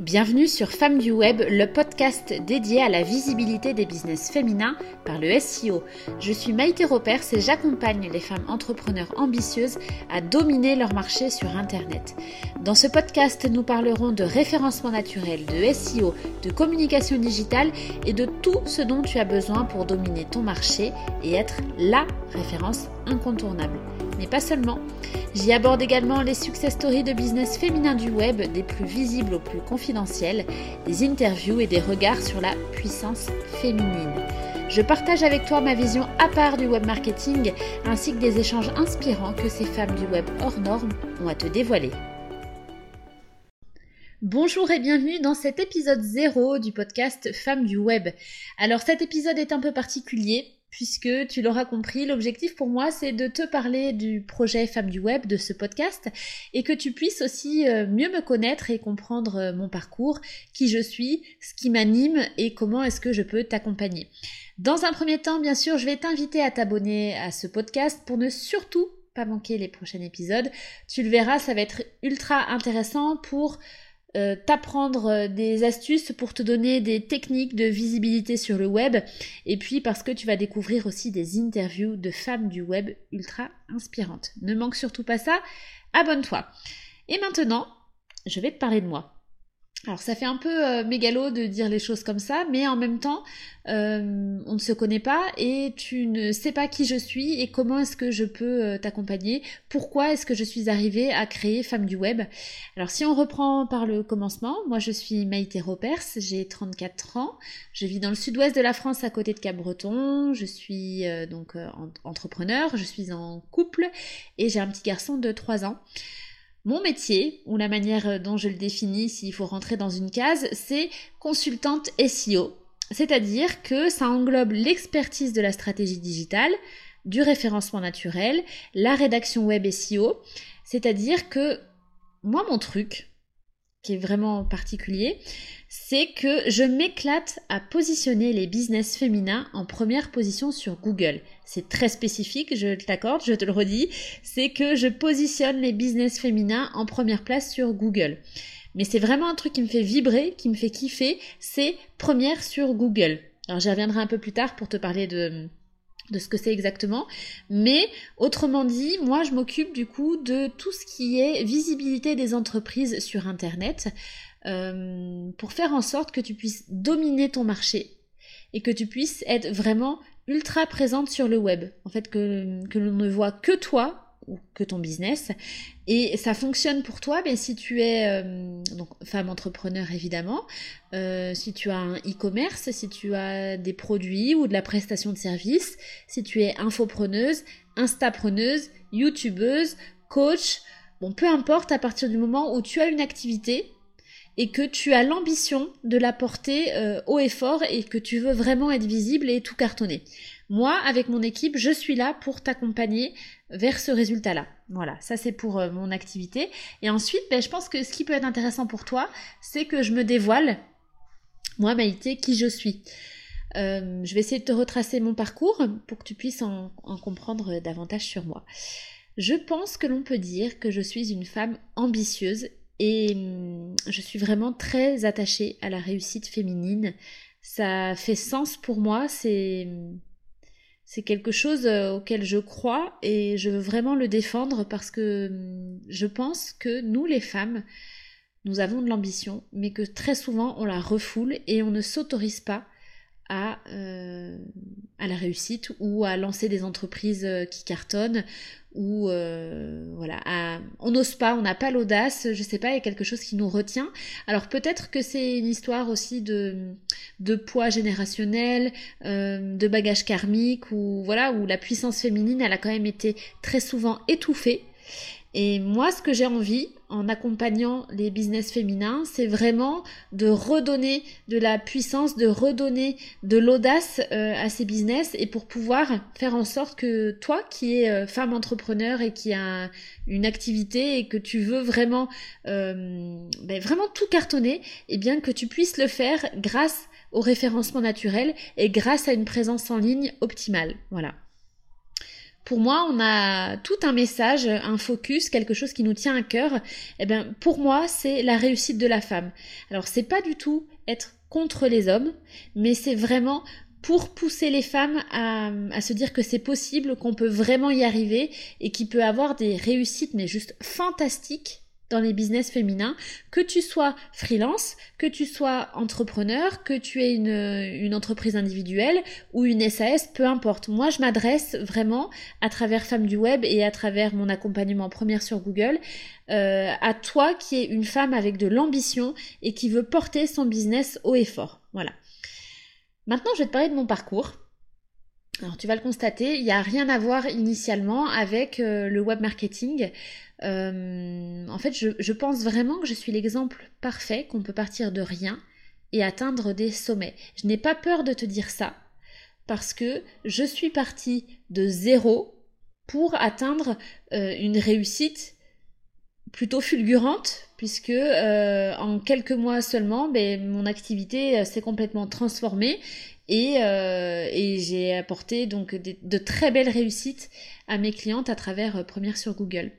Bienvenue sur Femmes du Web, le podcast dédié à la visibilité des business féminins par le SEO. Je suis Maïté Ropers et j'accompagne les femmes entrepreneurs ambitieuses à dominer leur marché sur Internet. Dans ce podcast, nous parlerons de référencement naturel, de SEO, de communication digitale et de tout ce dont tu as besoin pour dominer ton marché et être LA référence incontournable. Mais pas seulement. J'y aborde également les success stories de business féminin du web, des plus visibles aux plus confidentiels, des interviews et des regards sur la puissance féminine. Je partage avec toi ma vision à part du web marketing ainsi que des échanges inspirants que ces femmes du web hors normes ont à te dévoiler. Bonjour et bienvenue dans cet épisode 0 du podcast Femmes du Web. Alors cet épisode est un peu particulier puisque tu l'auras compris, l'objectif pour moi c'est de te parler du projet Femmes du Web, de ce podcast, et que tu puisses aussi euh, mieux me connaître et comprendre euh, mon parcours, qui je suis, ce qui m'anime et comment est-ce que je peux t'accompagner. Dans un premier temps, bien sûr, je vais t'inviter à t'abonner à ce podcast pour ne surtout pas manquer les prochains épisodes. Tu le verras, ça va être ultra intéressant pour euh, t'apprendre euh, des astuces pour te donner des techniques de visibilité sur le web et puis parce que tu vas découvrir aussi des interviews de femmes du web ultra inspirantes. Ne manque surtout pas ça, abonne-toi. Et maintenant, je vais te parler de moi. Alors ça fait un peu euh, mégalo de dire les choses comme ça, mais en même temps, euh, on ne se connaît pas et tu ne sais pas qui je suis et comment est-ce que je peux euh, t'accompagner, pourquoi est-ce que je suis arrivée à créer Femme du Web? Alors si on reprend par le commencement, moi je suis Maïté Ropers, j'ai 34 ans, je vis dans le sud-ouest de la France à côté de Cap-Breton, je suis donc entrepreneur, je suis en couple et j'ai un petit garçon de 3 ans. Mon métier, ou la manière euh, dont je le définis s'il faut rentrer dans une case, c'est consultante SEO. C'est-à-dire que ça englobe l'expertise de la stratégie digitale, du référencement naturel, la rédaction web SEO. C'est-à-dire que moi, mon truc, qui est vraiment particulier, c'est que je m'éclate à positionner les business féminins en première position sur Google. C'est très spécifique, je t'accorde, je te le redis, c'est que je positionne les business féminins en première place sur Google. Mais c'est vraiment un truc qui me fait vibrer, qui me fait kiffer, c'est première sur Google. Alors j'y reviendrai un peu plus tard pour te parler de, de ce que c'est exactement. Mais autrement dit, moi je m'occupe du coup de tout ce qui est visibilité des entreprises sur Internet. Euh, pour faire en sorte que tu puisses dominer ton marché et que tu puisses être vraiment ultra présente sur le web. En fait, que, que l'on ne voit que toi que ton business. Et ça fonctionne pour toi, mais si tu es euh, donc femme entrepreneur évidemment, euh, si tu as un e-commerce, si tu as des produits ou de la prestation de services, si tu es infopreneuse, instapreneuse, youtubeuse, coach, bon peu importe à partir du moment où tu as une activité, et que tu as l'ambition de la porter euh, haut et fort et que tu veux vraiment être visible et tout cartonner. Moi, avec mon équipe, je suis là pour t'accompagner vers ce résultat-là. Voilà, ça c'est pour euh, mon activité. Et ensuite, ben, je pense que ce qui peut être intéressant pour toi, c'est que je me dévoile, moi Maïté, qui je suis. Euh, je vais essayer de te retracer mon parcours pour que tu puisses en comprendre davantage sur moi. Je pense que l'on peut dire que je suis une femme ambitieuse et hum, je suis vraiment très attachée à la réussite féminine. Ça fait sens pour moi, c'est hum, c'est quelque chose euh, auquel je crois et je veux vraiment le défendre parce que hum, je pense que nous les femmes, nous avons de l'ambition, mais que très souvent on la refoule et on ne s'autorise pas à, euh, à la réussite ou à lancer des entreprises euh, qui cartonnent ou euh, voilà, on n'ose pas, on n'a pas l'audace, je sais pas, il y a quelque chose qui nous retient. Alors peut-être que c'est une histoire aussi de, de poids générationnel, de bagage karmique, ou voilà, où la puissance féminine, elle a quand même été très souvent étouffée. Et moi, ce que j'ai envie, en accompagnant les business féminins, c'est vraiment de redonner de la puissance, de redonner de l'audace euh, à ces business et pour pouvoir faire en sorte que toi, qui es euh, femme entrepreneur et qui a une activité et que tu veux vraiment, euh, ben, vraiment tout cartonner, et eh bien que tu puisses le faire grâce au référencement naturel et grâce à une présence en ligne optimale. Voilà. Pour moi, on a tout un message, un focus, quelque chose qui nous tient à cœur. Eh bien, pour moi, c'est la réussite de la femme. Alors, c'est pas du tout être contre les hommes, mais c'est vraiment pour pousser les femmes à, à se dire que c'est possible, qu'on peut vraiment y arriver et qu'il peut avoir des réussites mais juste fantastiques dans les business féminins, que tu sois freelance, que tu sois entrepreneur, que tu aies une, une entreprise individuelle ou une SAS, peu importe. Moi, je m'adresse vraiment à travers Femmes du Web et à travers mon accompagnement première sur Google euh, à toi qui es une femme avec de l'ambition et qui veut porter son business haut et fort. Voilà. Maintenant, je vais te parler de mon parcours. Alors tu vas le constater, il n'y a rien à voir initialement avec euh, le web marketing. Euh, en fait, je, pense vraiment que je suis l'exemple parfait qu'on peut partir de rien et atteindre des sommets. Je n'ai pas peur de te dire ça parce que je suis partie de zéro pour atteindre euh, une réussite plutôt fulgurante puisque en quelques mois seulement, ben, mon activité s'est complètement transformée et, et j'ai apporté donc de très belles réussites à mes clientes à travers Première sur Google.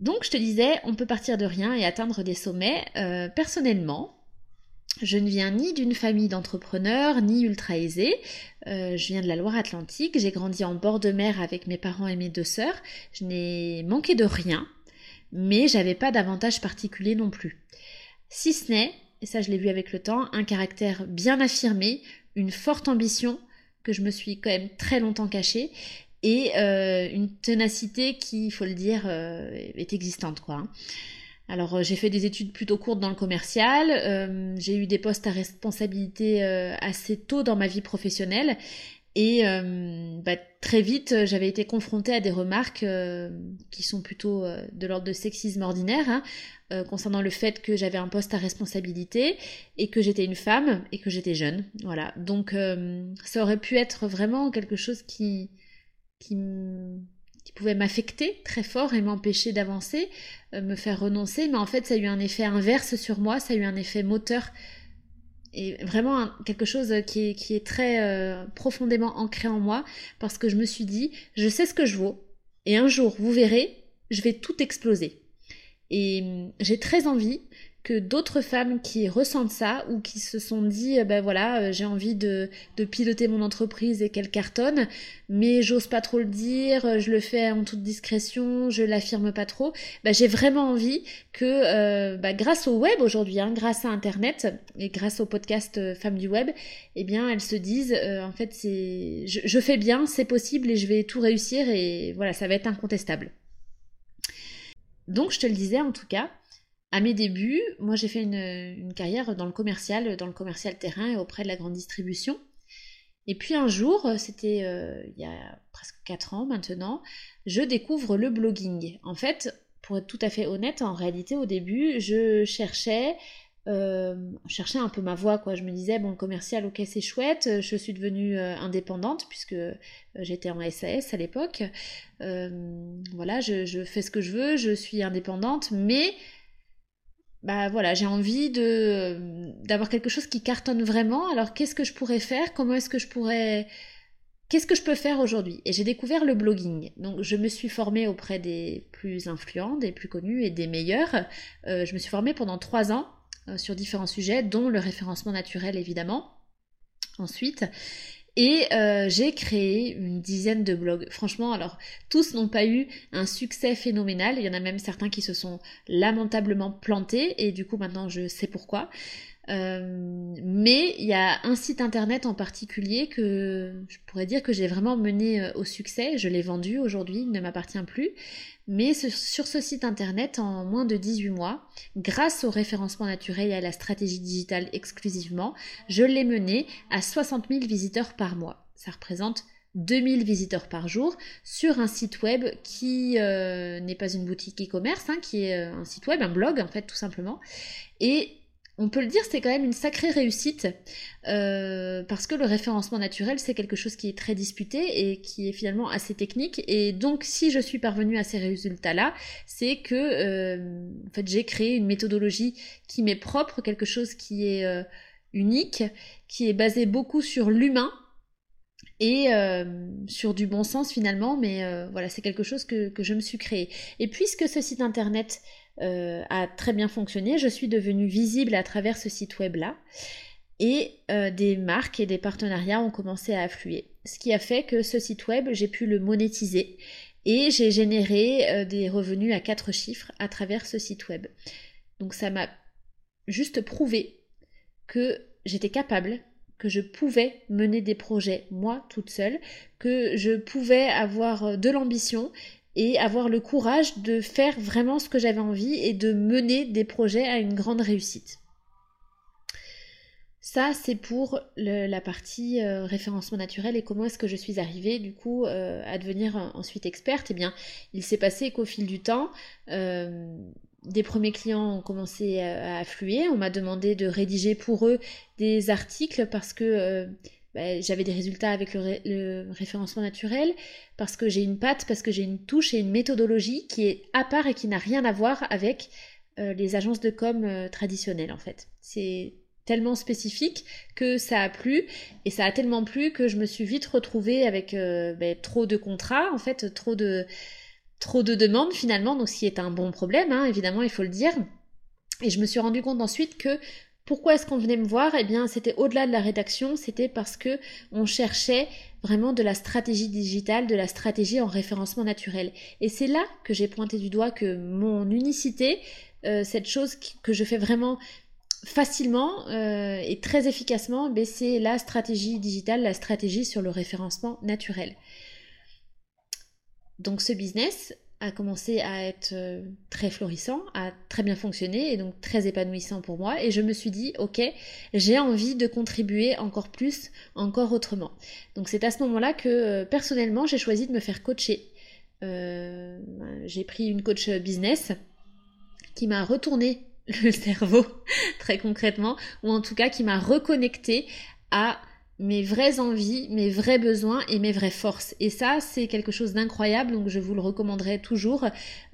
Donc je te disais, on peut partir de rien et atteindre des sommets. Euh, personnellement, je ne viens ni d'une famille d'entrepreneurs, ni ultra aisée. Euh, je viens de la Loire-Atlantique. J'ai grandi en bord de mer avec mes parents et mes deux sœurs. Je n'ai manqué de rien, mais j'avais pas d'avantage particulier non plus. Si ce n'est, et ça je l'ai vu avec le temps, un caractère bien affirmé, une forte ambition que je me suis quand même très longtemps cachée et euh, une ténacité qui, il faut le dire, euh, est existante quoi. Hein. Alors euh, j'ai fait des études plutôt courtes dans le commercial, j'ai eu des postes à responsabilité assez tôt dans ma vie professionnelle et bah, très vite j'avais été confrontée à des remarques qui sont plutôt de l'ordre de sexisme ordinaire hein, concernant le fait que j'avais un poste à responsabilité et que j'étais une femme et que j'étais jeune. Voilà, donc ça aurait pu être vraiment quelque chose qui qui, pouvait m'affecter très fort et m'empêcher d'avancer, euh, me faire renoncer, mais en fait ça a eu un effet inverse sur moi, ça a eu un effet moteur et vraiment quelque chose qui est, qui est très euh, profondément ancré en moi parce que je me suis dit, je sais ce que je vaux et un jour, vous verrez, je vais tout exploser. Et hum, j'ai très envie que d'autres femmes qui ressentent ça ou qui se sont dit ben voilà euh, j'ai envie de, de, piloter mon entreprise et qu'elle cartonne mais j'ose pas trop le dire je le fais en toute discrétion je l'affirme pas trop ben, j'ai vraiment envie que euh, ben, grâce au web aujourd'hui hein, grâce à internet et grâce au podcast Femmes du web eh bien elles se disent en fait c'est je, je fais bien c'est possible et je vais tout réussir et voilà ça va être incontestable donc je te le disais en tout cas à mes débuts, moi j'ai fait une, carrière dans le commercial, dans le commercial terrain et auprès de la grande distribution. Et puis un jour, c'était euh, il y a presque 4 ans maintenant, je découvre le blogging. En fait, pour être tout à fait honnête, en réalité au début, je cherchais, euh, cherchais un peu ma voie. Quoi. Je me disais, bon, le commercial, ok, c'est chouette, je suis devenue euh, indépendante puisque j'étais en SAS à l'époque. voilà, je, fais ce que je veux, je suis indépendante, mais bah voilà, j'ai envie de d'avoir quelque chose qui cartonne vraiment. Alors qu'est-ce que je pourrais faire? Comment est-ce que je pourrais Qu'est-ce que je peux faire aujourd'hui? Et j'ai découvert le blogging. Donc je me suis formée auprès des plus influents, des plus connus et des meilleurs. Euh, je me suis formée pendant trois ans euh, sur différents sujets, dont le référencement naturel évidemment. Ensuite, et euh, j'ai créé une dizaine de blogs. Franchement, alors tous n'ont pas eu un succès phénoménal. Il y en a même certains qui se sont lamentablement plantés et du coup maintenant je sais pourquoi. Euh, mais il y a un site internet en particulier que je pourrais dire que j'ai vraiment mené euh, au succès. Je l'ai vendu aujourd'hui, il ne m'appartient plus. Mais sur ce site internet, en moins de 18 mois, grâce au référencement naturel et à la stratégie digitale exclusivement, je l'ai mené à 60 000 visiteurs par mois. Ça représente 2000 visiteurs par jour sur un site web qui euh, n'est pas une boutique e-commerce, hein, qui est un site web, un blog en fait tout simplement. Et on peut le dire, c'est quand même une sacrée réussite euh, parce que le référencement naturel, c'est quelque chose qui est très disputé et qui est finalement assez technique. Et donc, si je suis parvenue à ces résultats-là, c'est que euh, en fait, j'ai créé une méthodologie qui m'est propre, quelque chose qui est euh, unique, qui est basé beaucoup sur l'humain et sur du bon sens finalement, mais voilà, c'est quelque chose que, je me suis créé. Et puisque ce site internet euh, a très bien fonctionné, je suis devenue visible à travers ce site web-là, et des marques et des partenariats ont commencé à affluer. Ce qui a fait que ce site web, j'ai pu le monétiser, et j'ai généré des revenus à quatre chiffres à travers ce site web. Donc ça m'a juste prouvé que j'étais capable que je pouvais mener des projets moi toute seule, que je pouvais avoir euh, de l'ambition et avoir le courage de faire vraiment ce que j'avais envie et de mener des projets à une grande réussite. Ça, c'est pour la partie euh, référencement naturel et comment est-ce que je suis arrivée du coup euh, à devenir ensuite experte. Eh bien, il s'est passé qu'au fil du temps, des premiers clients ont commencé à affluer. On m'a demandé de rédiger pour eux des articles parce que euh, bah, j'avais des résultats avec le, référencement naturel, parce que j'ai une patte, parce que j'ai une touche et une méthodologie qui est à part et qui n'a rien à voir avec euh, les agences de com euh, traditionnelles en fait. C'est tellement spécifique que ça a plu et ça a tellement plu que je me suis vite retrouvée avec bah, trop de contrats en fait, trop de trop de demandes finalement, donc ce qui est un bon problème, hein, évidemment, il faut le dire. Et je me suis rendu compte ensuite que pourquoi est-ce qu'on venait me voir? Eh bien, c'était au-delà de la rédaction, c'était parce que on cherchait vraiment de la stratégie digitale, de la stratégie en référencement naturel. Et c'est là que j'ai pointé du doigt que mon unicité, euh, cette chose que je fais vraiment facilement euh, et très efficacement, ben, c'est la stratégie digitale, la stratégie sur le référencement naturel. Donc ce business a commencé à être euh, très florissant, a très bien fonctionné et donc très épanouissant pour moi. Et je me suis dit, ok, j'ai envie de contribuer encore plus, encore autrement. Donc c'est à ce moment-là que euh, personnellement j'ai choisi de me faire coacher. Euh, j'ai pris une coach business qui m'a retourné le cerveau très concrètement, ou en tout cas qui m'a reconnecté à mes vraies envies, mes vrais besoins et mes vraies forces. Et ça, c'est quelque chose d'incroyable, donc je vous le recommanderai toujours.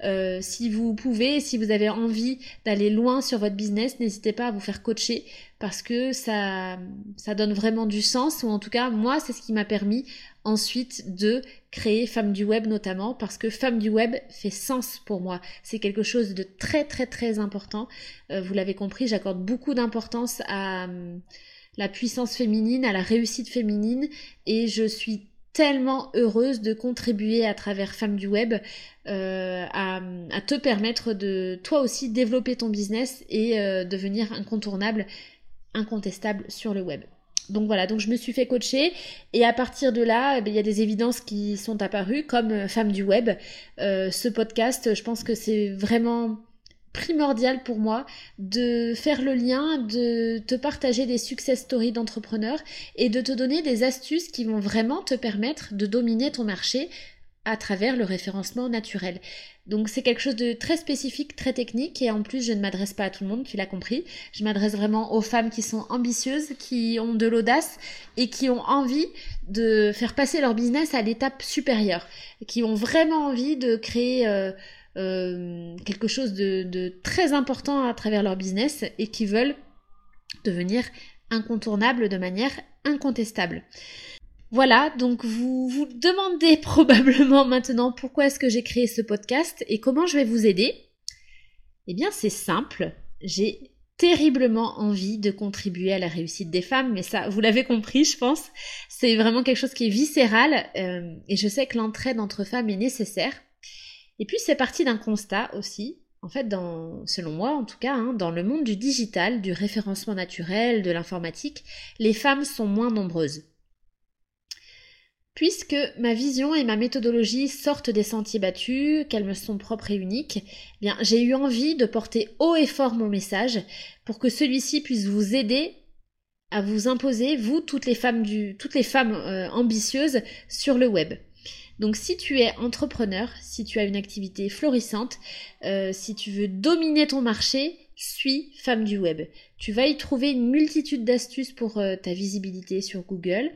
Euh, si vous pouvez, si vous avez envie d'aller loin sur votre business, n'hésitez pas à vous faire coacher parce que ça, ça donne vraiment du sens, ou en tout cas, moi, c'est ce qui m'a permis ensuite de créer Femme du Web notamment, parce que Femme du Web fait sens pour moi. C'est quelque chose de très très très important. Euh, vous l'avez compris, j'accorde beaucoup d'importance à la puissance féminine, à la réussite féminine et je suis tellement heureuse de contribuer à travers Femmes du Web euh, à, te permettre de toi aussi développer ton business et euh, devenir incontournable, incontestable sur le web. Donc voilà, donc je me suis fait coacher et à partir de là, eh ben, il y a des évidences qui sont apparues comme euh, Femmes du Web. ce podcast, je pense que c'est vraiment primordial pour moi de faire le lien, de te partager des success stories d'entrepreneurs et de te donner des astuces qui vont vraiment te permettre de dominer ton marché à travers le référencement naturel. Donc c'est quelque chose de très spécifique, très technique et en plus je ne m'adresse pas à tout le monde, tu l'as compris. Je m'adresse vraiment aux femmes qui sont ambitieuses, qui ont de l'audace et qui ont envie de faire passer leur business à l'étape supérieure, qui ont vraiment envie de créer euh, euh, quelque chose de, très important à travers leur business et qui veulent devenir incontournables de manière incontestable. Voilà, donc vous vous demandez probablement maintenant pourquoi est-ce que j'ai créé ce podcast et comment je vais vous aider. Eh bien c'est simple, j'ai terriblement envie de contribuer à la réussite des femmes, mais ça, vous l'avez compris, je pense, c'est vraiment quelque chose qui est viscéral euh, et je sais que l'entraide entre femmes est nécessaire. Et puis c'est parti d'un constat aussi, en fait, selon moi en tout cas, hein, dans le monde du digital, du référencement naturel, de l'informatique, les femmes sont moins nombreuses. Puisque ma vision et ma méthodologie sortent des sentiers battus, qu'elles me sont propres et uniques, eh bien j'ai eu envie de porter haut et fort mon message pour que celui-ci puisse vous aider à vous imposer, vous, toutes les femmes, du, toutes les femmes euh, ambitieuses, sur le web. Donc si tu es entrepreneur, si tu as une activité florissante, euh, si tu veux dominer ton marché, suis Femme du Web. Tu vas y trouver une multitude d'astuces pour euh, ta visibilité sur Google.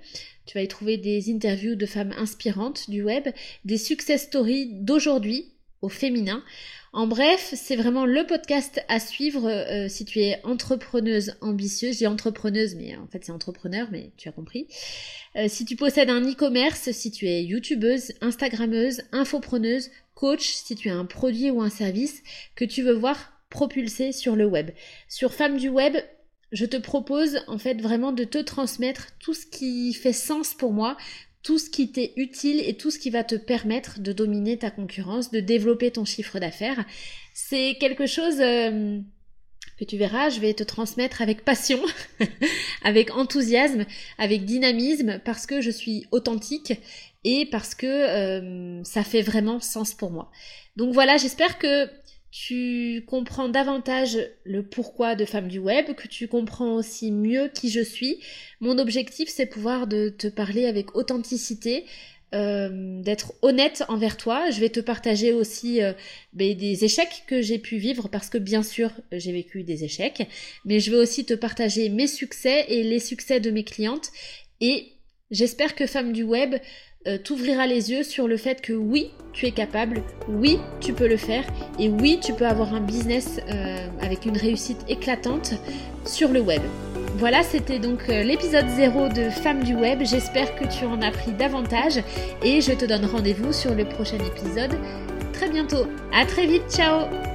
Tu vas y trouver des interviews de femmes inspirantes du web, des success stories d'aujourd'hui au féminin. En bref, c'est vraiment le podcast à suivre euh, si tu es entrepreneuse ambitieuse. J'ai entrepreneuse, mais en fait c'est entrepreneur, mais tu as compris. Euh, si tu possèdes un e-commerce, si tu es youtubeuse, instagrammeuse, infopreneuse, coach, si tu as un produit ou un service que tu veux voir propulser sur le web. Sur Femmes du Web, je te propose en fait vraiment de te transmettre tout ce qui fait sens pour moi, tout ce qui t'est utile et tout ce qui va te permettre de dominer ta concurrence, de développer ton chiffre d'affaires. C'est quelque chose euh, que tu verras, je vais te transmettre avec passion, avec enthousiasme, avec dynamisme, parce que je suis authentique et parce que euh, ça fait vraiment sens pour moi. Donc voilà, j'espère que tu comprends davantage le pourquoi de Femme du Web, que tu comprends aussi mieux qui je suis. Mon objectif, c'est pouvoir de te parler avec authenticité, euh, d'être honnête envers toi. Je vais te partager aussi euh, ben, des échecs que j'ai pu vivre parce que bien sûr j'ai vécu des échecs, mais je vais aussi te partager mes succès et les succès de mes clientes. Et j'espère que Femme du Web euh, t'ouvrira les yeux sur le fait que oui, tu es capable, oui, tu peux le faire, et oui, tu peux avoir un business euh, avec une réussite éclatante sur le web. Voilà, c'était donc euh, l'épisode 0 de Femmes du Web. J'espère que tu en as pris davantage et je te donne rendez-vous sur le prochain épisode très bientôt. À très vite, ciao